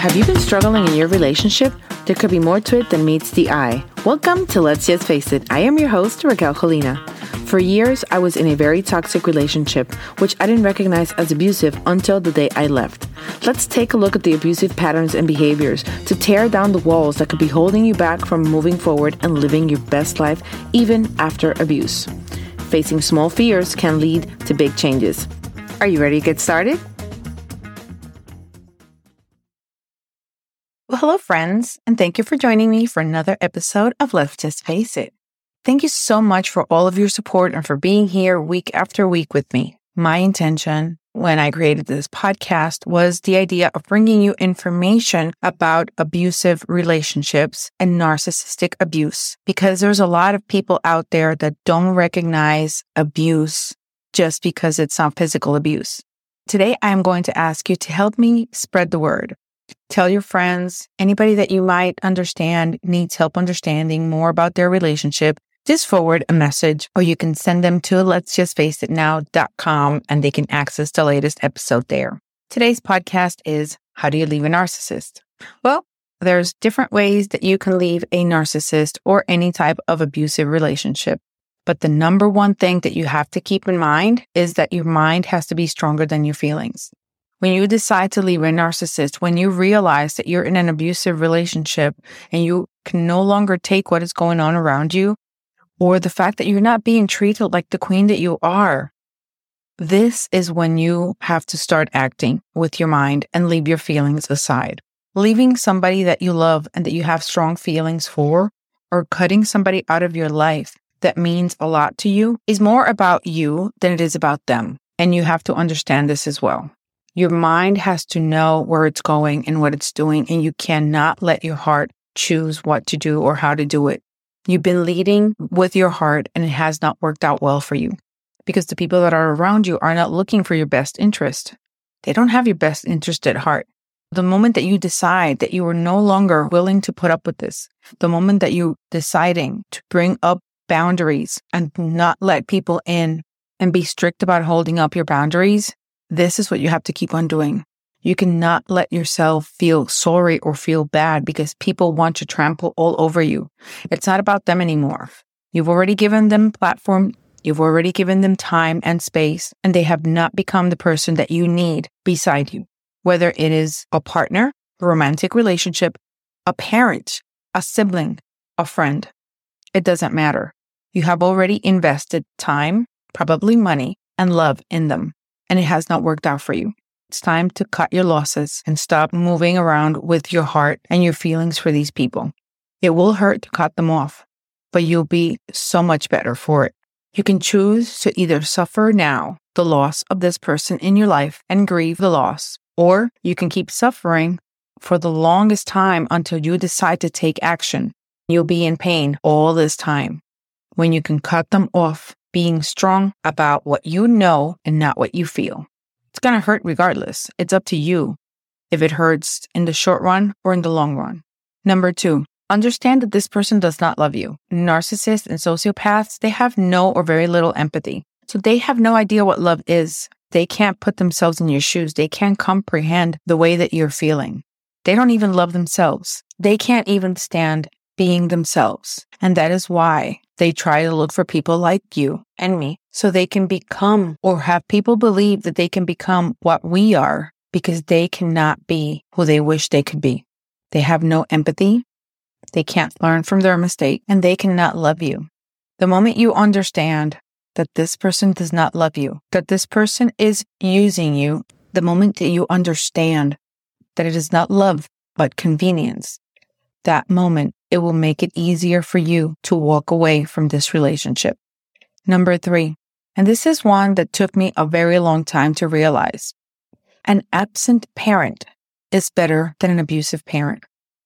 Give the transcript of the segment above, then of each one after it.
Have you been struggling in your relationship? There could be more to it than meets the eye. Welcome to Let's Just Face It. I am your host, Raquel Colina. For years, I was in a very toxic relationship, which I didn't recognize as abusive until the day I left. Let's take a look at the abusive patterns and behaviors to tear down the walls that could be holding you back from moving forward and living your best life even after abuse. Facing small fears can lead to big changes. Are you ready to get started? Well, hello, friends, and thank you for joining me for another episode of Let's Just Face It. Thank you so much for all of your support and for being here week after week with me. My intention when I created this podcast was the idea of bringing you information about abusive relationships and narcissistic abuse, because there's a lot of people out there that don't recognize abuse just because it's not physical abuse. Today, I'm going to ask you to help me spread the word Tell your friends, anybody that you might understand needs help understanding more about their relationship. Just forward a message or you can send them to let's just face it now.com and they can access the latest episode there. Today's podcast is How do you leave a narcissist? Well, there's different ways that you can leave a narcissist or any type of abusive relationship. But the number one thing that you have to keep in mind is that your mind has to be stronger than your feelings. When you decide to leave a narcissist, when you realize that you're in an abusive relationship and you can no longer take what is going on around you, or the fact that you're not being treated like the queen that you are, this is when you have to start acting with your mind and leave your feelings aside. Leaving somebody that you love and that you have strong feelings for, or cutting somebody out of your life that means a lot to you, is more about you than it is about them. And you have to understand this as well. Your mind has to know where it's going and what it's doing, and you cannot let your heart choose what to do or how to do it. You've been leading with your heart and it has not worked out well for you because the people that are around you are not looking for your best interest. They don't have your best interest at heart. The moment that you decide that you are no longer willing to put up with this, the moment that you deciding to bring up boundaries and not let people in and be strict about holding up your boundaries, this is what you have to keep on doing. You cannot let yourself feel sorry or feel bad because people want to trample all over you. It's not about them anymore. You've already given them platform. You've already given them time and space, and they have not become the person that you need beside you. Whether it is a partner, a romantic relationship, a parent, a sibling, a friend, it doesn't matter. You have already invested time, probably money, and love in them and it has not worked out for you. It's time to cut your losses and stop moving around with your heart and your feelings for these people. It will hurt to cut them off, but you'll be so much better for it. You can choose to either suffer now the loss of this person in your life and grieve the loss, or you can keep suffering for the longest time until you decide to take action. You'll be in pain all this time. When you can cut them off being strong about what you know and not what you feel. It's going to hurt regardless. It's up to you if it hurts in the short run or in the long run. Number two, understand that this person does not love you. Narcissists and sociopaths, they have no or very little empathy. So they have no idea what love is. They can't put themselves in your shoes. They can't comprehend the way that you're feeling. They don't even love themselves. They can't even stand being themselves. And that is why they try to look for people like you and me so they can become or have people believe that they can become what we are because they cannot be who they wish they could be. They have no empathy. They can't learn from their mistake and they cannot love you. The moment you understand that this person does not love you, that this person is using you, the moment that you understand that it is not love, but convenience, that moment it will make it easier for you to walk away from this relationship. Number three, and this is one that took me a very long time to realize an absent parent is better than an abusive parent.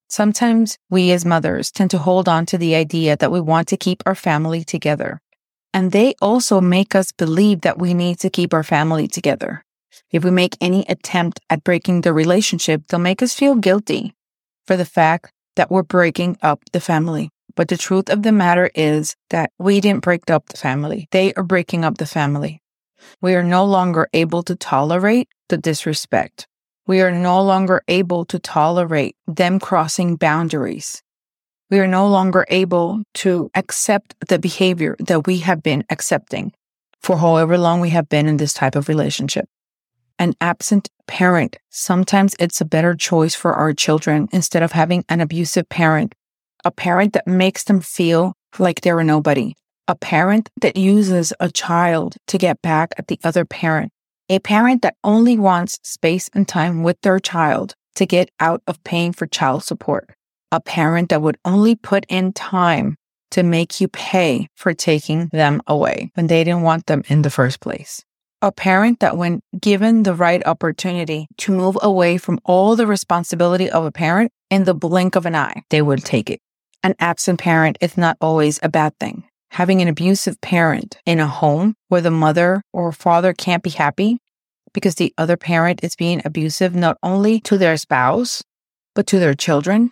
Sometimes we as mothers tend to hold on to the idea that we want to keep our family together. And they also make us believe that we need to keep our family together. If we make any attempt at breaking the relationship, they'll make us feel guilty for the fact that we're breaking up the family. But the truth of the matter is that we didn't break up the family. They are breaking up the family. We are no longer able to tolerate the disrespect. We are no longer able to tolerate them crossing boundaries. We are no longer able to accept the behavior that we have been accepting for however long we have been in this type of relationship. An absent parent, sometimes it's a better choice for our children instead of having an abusive parent, a parent that makes them feel like they're a nobody, a parent that uses a child to get back at the other parent, a parent that only wants space and time with their child to get out of paying for child support. A parent that would only put in time to make you pay for taking them away when they didn't want them in the first place. A parent that, when given the right opportunity to move away from all the responsibility of a parent in the blink of an eye, they would take it. An absent parent is not always a bad thing having an abusive parent in a home where the mother or father can't be happy because the other parent is being abusive not only to their spouse, but to their children.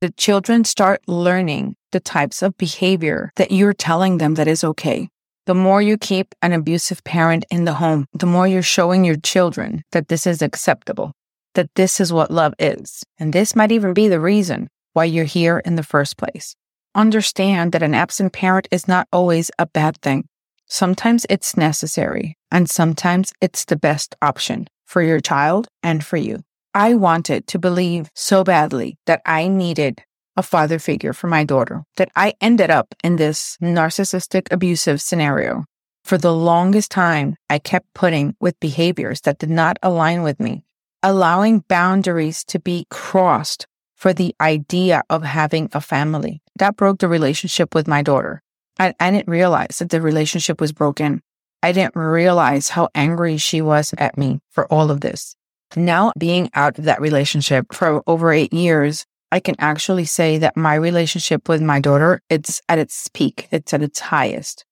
The children start learning the types of behavior that you're telling them that is okay. The more you keep an abusive parent in the home, the more you're showing your children that this is acceptable, that this is what love is. And this might even be the reason why you're here in the first place understand that an absent parent is not always a bad thing. Sometimes it's necessary, and sometimes it's the best option for your child and for you. I wanted to believe so badly that I needed a father figure for my daughter that I ended up in this narcissistic abusive scenario. For the longest time, I kept putting with behaviors that did not align with me, allowing boundaries to be crossed for the idea of having a family. That broke the relationship with my daughter. I, I didn't realize that the relationship was broken. I didn't realize how angry she was at me for all of this. Now, being out of that relationship for over eight years, I can actually say that my relationship with my daughter, it's at its peak. It's at its highest.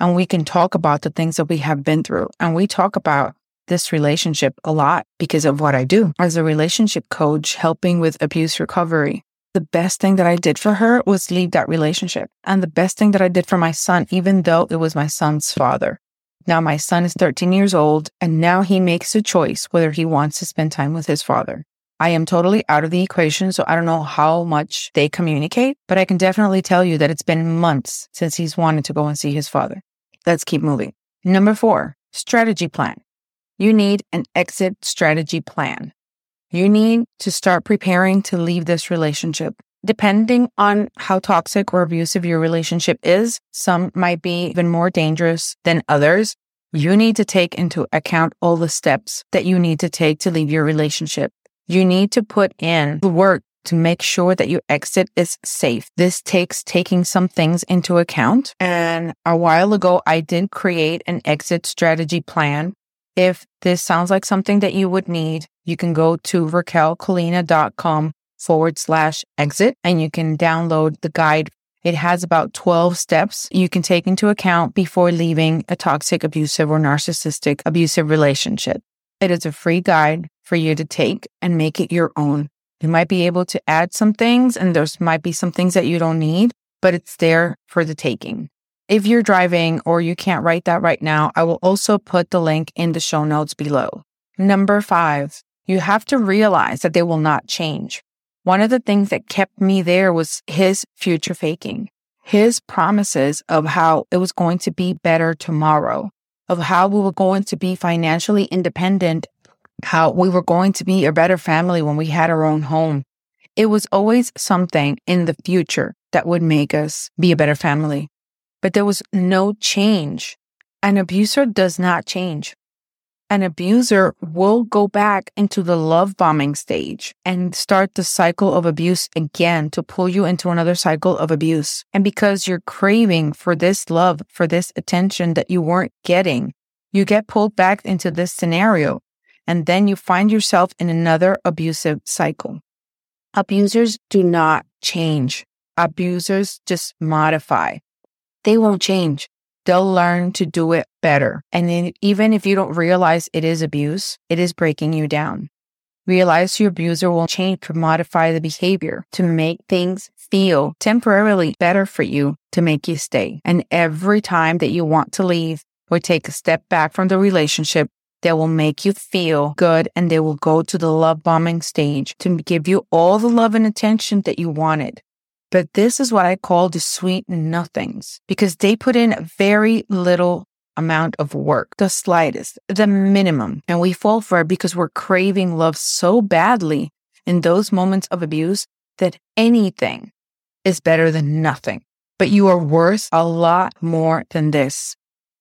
And we can talk about the things that we have been through. And we talk about this relationship a lot because of what I do as a relationship coach, helping with abuse recovery. The best thing that I did for her was leave that relationship. And the best thing that I did for my son, even though it was my son's father. Now my son is 13 years old and now he makes a choice whether he wants to spend time with his father. I am totally out of the equation, so I don't know how much they communicate, but I can definitely tell you that it's been months since he's wanted to go and see his father. Let's keep moving. Number four, strategy plan you need an exit strategy plan. You need to start preparing to leave this relationship. Depending on how toxic or abusive your relationship is, some might be even more dangerous than others. You need to take into account all the steps that you need to take to leave your relationship. You need to put in the work to make sure that your exit is safe. This takes taking some things into account. And a while ago, I did create an exit strategy plan if this sounds like something that you would need, you can go to raquelcolina.com forward slash exit and you can download the guide. It has about 12 steps you can take into account before leaving a toxic, abusive, or narcissistic abusive relationship. It is a free guide for you to take and make it your own. You might be able to add some things and there's might be some things that you don't need, but it's there for the taking. If you're driving or you can't write that right now, I will also put the link in the show notes below. Number five, you have to realize that they will not change. One of the things that kept me there was his future faking, his promises of how it was going to be better tomorrow, of how we were going to be financially independent, how we were going to be a better family when we had our own home. It was always something in the future that would make us be a better family but there was no change. An abuser does not change. An abuser will go back into the love bombing stage and start the cycle of abuse again to pull you into another cycle of abuse. And because you're craving for this love, for this attention that you weren't getting, you get pulled back into this scenario. And then you find yourself in another abusive cycle. Abusers do not change. Abusers just modify they won't change. They'll learn to do it better. And then even if you don't realize it is abuse, it is breaking you down. Realize your abuser will change to modify the behavior to make things feel temporarily better for you to make you stay. And every time that you want to leave, or take a step back from the relationship, they will make you feel good and they will go to the love bombing stage to give you all the love and attention that you wanted. But this is what I call the sweet nothings because they put in very little amount of work, the slightest, the minimum. And we fall for it because we're craving love so badly in those moments of abuse that anything is better than nothing. But you are worth a lot more than this.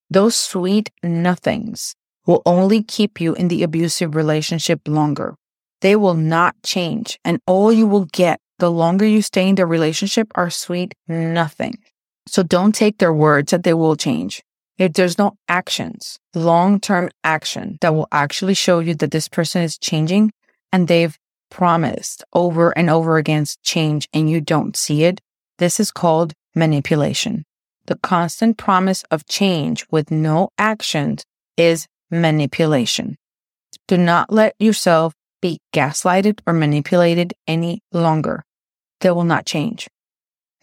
Those sweet nothings will only keep you in the abusive relationship longer. They will not change. And all you will get the longer you stay in the relationship are sweet nothing. So don't take their words that they will change. If there's no actions, long term action that will actually show you that this person is changing and they've promised over and over again change and you don't see it, this is called manipulation. The constant promise of change with no actions is manipulation. Do not let yourself be gaslighted or manipulated any longer. They will not change.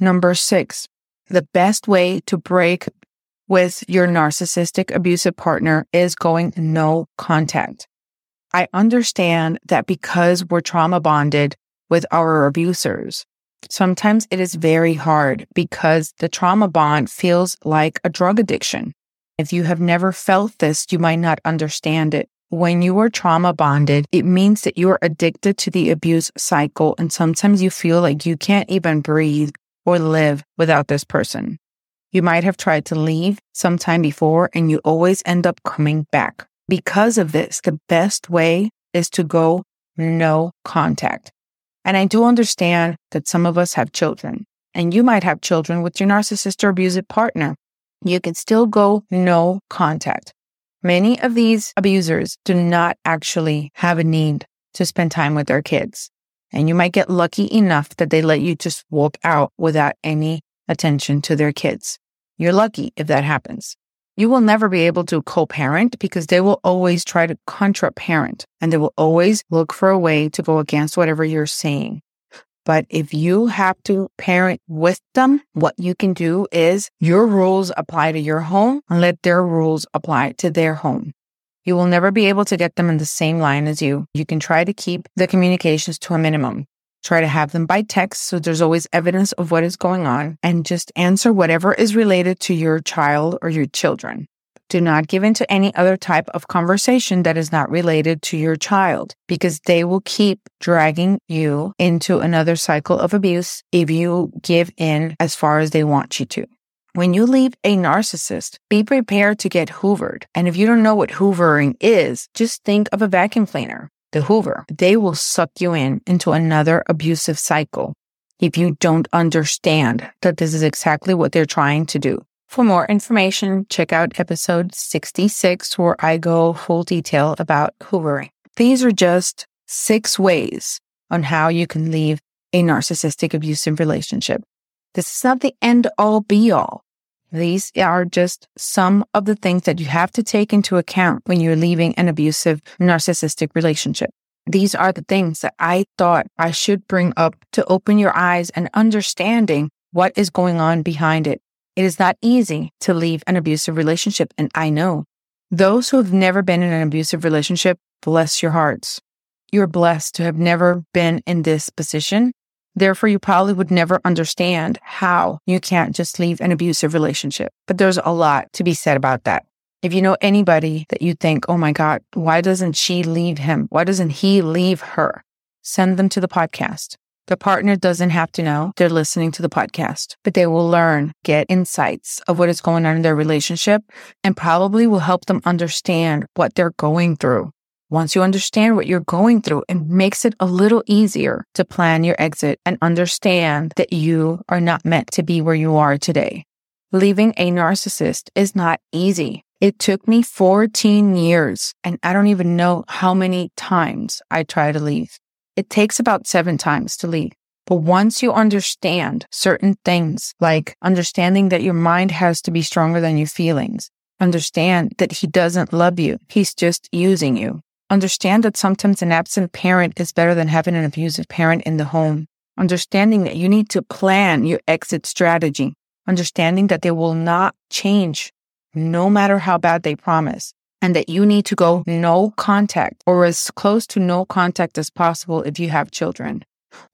Number six, the best way to break with your narcissistic abusive partner is going no contact. I understand that because we're trauma bonded with our abusers, sometimes it is very hard because the trauma bond feels like a drug addiction. If you have never felt this, you might not understand it. When you are trauma bonded, it means that you are addicted to the abuse cycle. And sometimes you feel like you can't even breathe or live without this person. You might have tried to leave sometime before and you always end up coming back. Because of this, the best way is to go no contact. And I do understand that some of us have children and you might have children with your narcissist or abusive partner. You can still go no contact. Many of these abusers do not actually have a need to spend time with their kids. And you might get lucky enough that they let you just walk out without any attention to their kids. You're lucky if that happens. You will never be able to co parent because they will always try to contra parent and they will always look for a way to go against whatever you're saying. But if you have to parent with them, what you can do is your rules apply to your home and let their rules apply to their home. You will never be able to get them in the same line as you. You can try to keep the communications to a minimum. Try to have them by text so there's always evidence of what is going on and just answer whatever is related to your child or your children. Do not give in to any other type of conversation that is not related to your child because they will keep dragging you into another cycle of abuse if you give in as far as they want you to. When you leave a narcissist, be prepared to get hoovered. And if you don't know what hoovering is, just think of a vacuum cleaner the Hoover, they will suck you in into another abusive cycle if you don't understand that this is exactly what they're trying to do. For more information, check out episode 66 where I go full detail about hoovering. These are just six ways on how you can leave a narcissistic abusive relationship. This is not the end all be all. These are just some of the things that you have to take into account when you're leaving an abusive narcissistic relationship. These are the things that I thought I should bring up to open your eyes and understanding what is going on behind it. It is not easy to leave an abusive relationship. And I know those who have never been in an abusive relationship, bless your hearts. You're blessed to have never been in this position Therefore, you probably would never understand how you can't just leave an abusive relationship. But there's a lot to be said about that. If you know anybody that you think, oh my God, why doesn't she leave him? Why doesn't he leave her? Send them to the podcast. The partner doesn't have to know they're listening to the podcast, but they will learn, get insights of what is going on in their relationship, and probably will help them understand what they're going through once you understand what you're going through, it makes it a little easier to plan your exit and understand that you are not meant to be where you are today. Leaving a narcissist is not easy. It took me 14 years and I don't even know how many times I tried to leave. It takes about seven times to leave. But once you understand certain things, like understanding that your mind has to be stronger than your feelings, understand that he doesn't love you. He's just using you. Understand that sometimes an absent parent is better than having an abusive parent in the home. Understanding that you need to plan your exit strategy. Understanding that they will not change. no matter how bad they promise, and that you need to go no contact or as close to no contact as possible if you have children.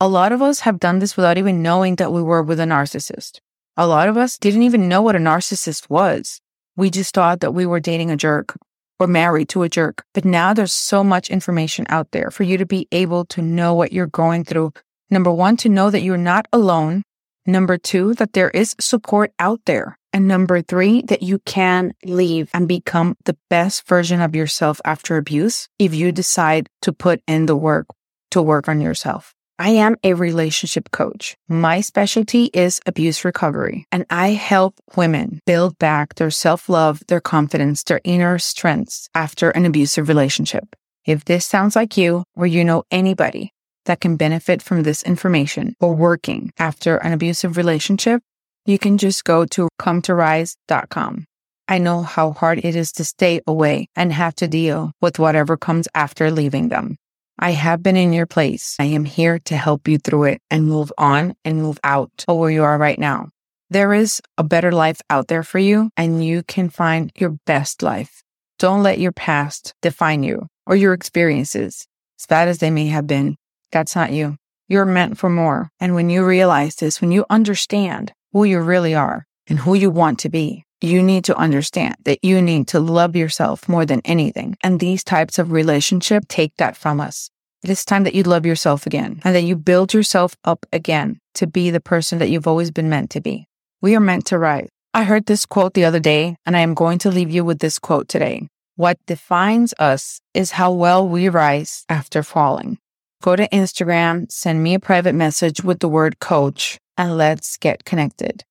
A lot of us have done this without even knowing that we were with a narcissist. A lot of us didn't even know what a narcissist was. We just thought that we were dating a jerk or married to a jerk. But now there's so much information out there for you to be able to know what you're going through. Number one, to know that you're not alone. Number two, that there is support out there. And number three, that you can leave and become the best version of yourself after abuse if you decide to put in the work to work on yourself. I am a relationship coach. My specialty is abuse recovery, and I help women build back their self love, their confidence, their inner strengths after an abusive relationship. If this sounds like you, or you know anybody that can benefit from this information or working after an abusive relationship, you can just go to cometorise.com. I know how hard it is to stay away and have to deal with whatever comes after leaving them. I have been in your place. I am here to help you through it and move on and move out of where you are right now. There is a better life out there for you and you can find your best life. Don't let your past define you or your experiences, as bad as they may have been. That's not you. You're meant for more. And when you realize this, when you understand who you really are and who you want to be, you need to understand that you need to love yourself more than anything. And these types of relationship take that from us. It is time that you love yourself again and that you build yourself up again to be the person that you've always been meant to be. We are meant to rise. I heard this quote the other day and I am going to leave you with this quote today. What defines us is how well we rise after falling. Go to Instagram, send me a private message with the word coach, and let's get connected.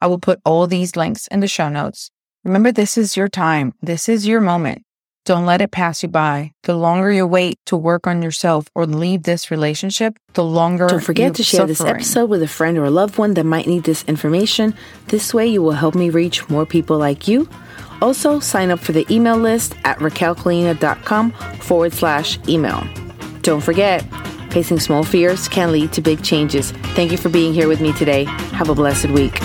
I will put all these links in the show notes. Remember, this is your time. This is your moment. Don't let it pass you by. The longer you wait to work on yourself or leave this relationship, the longer. Don't forget to share suffering. this episode with a friend or a loved one that might need this information. This way, you will help me reach more people like you. Also, sign up for the email list at raquelcolina.com forward slash email. Don't forget, facing small fears can lead to big changes. Thank you for being here with me today. Have a blessed week.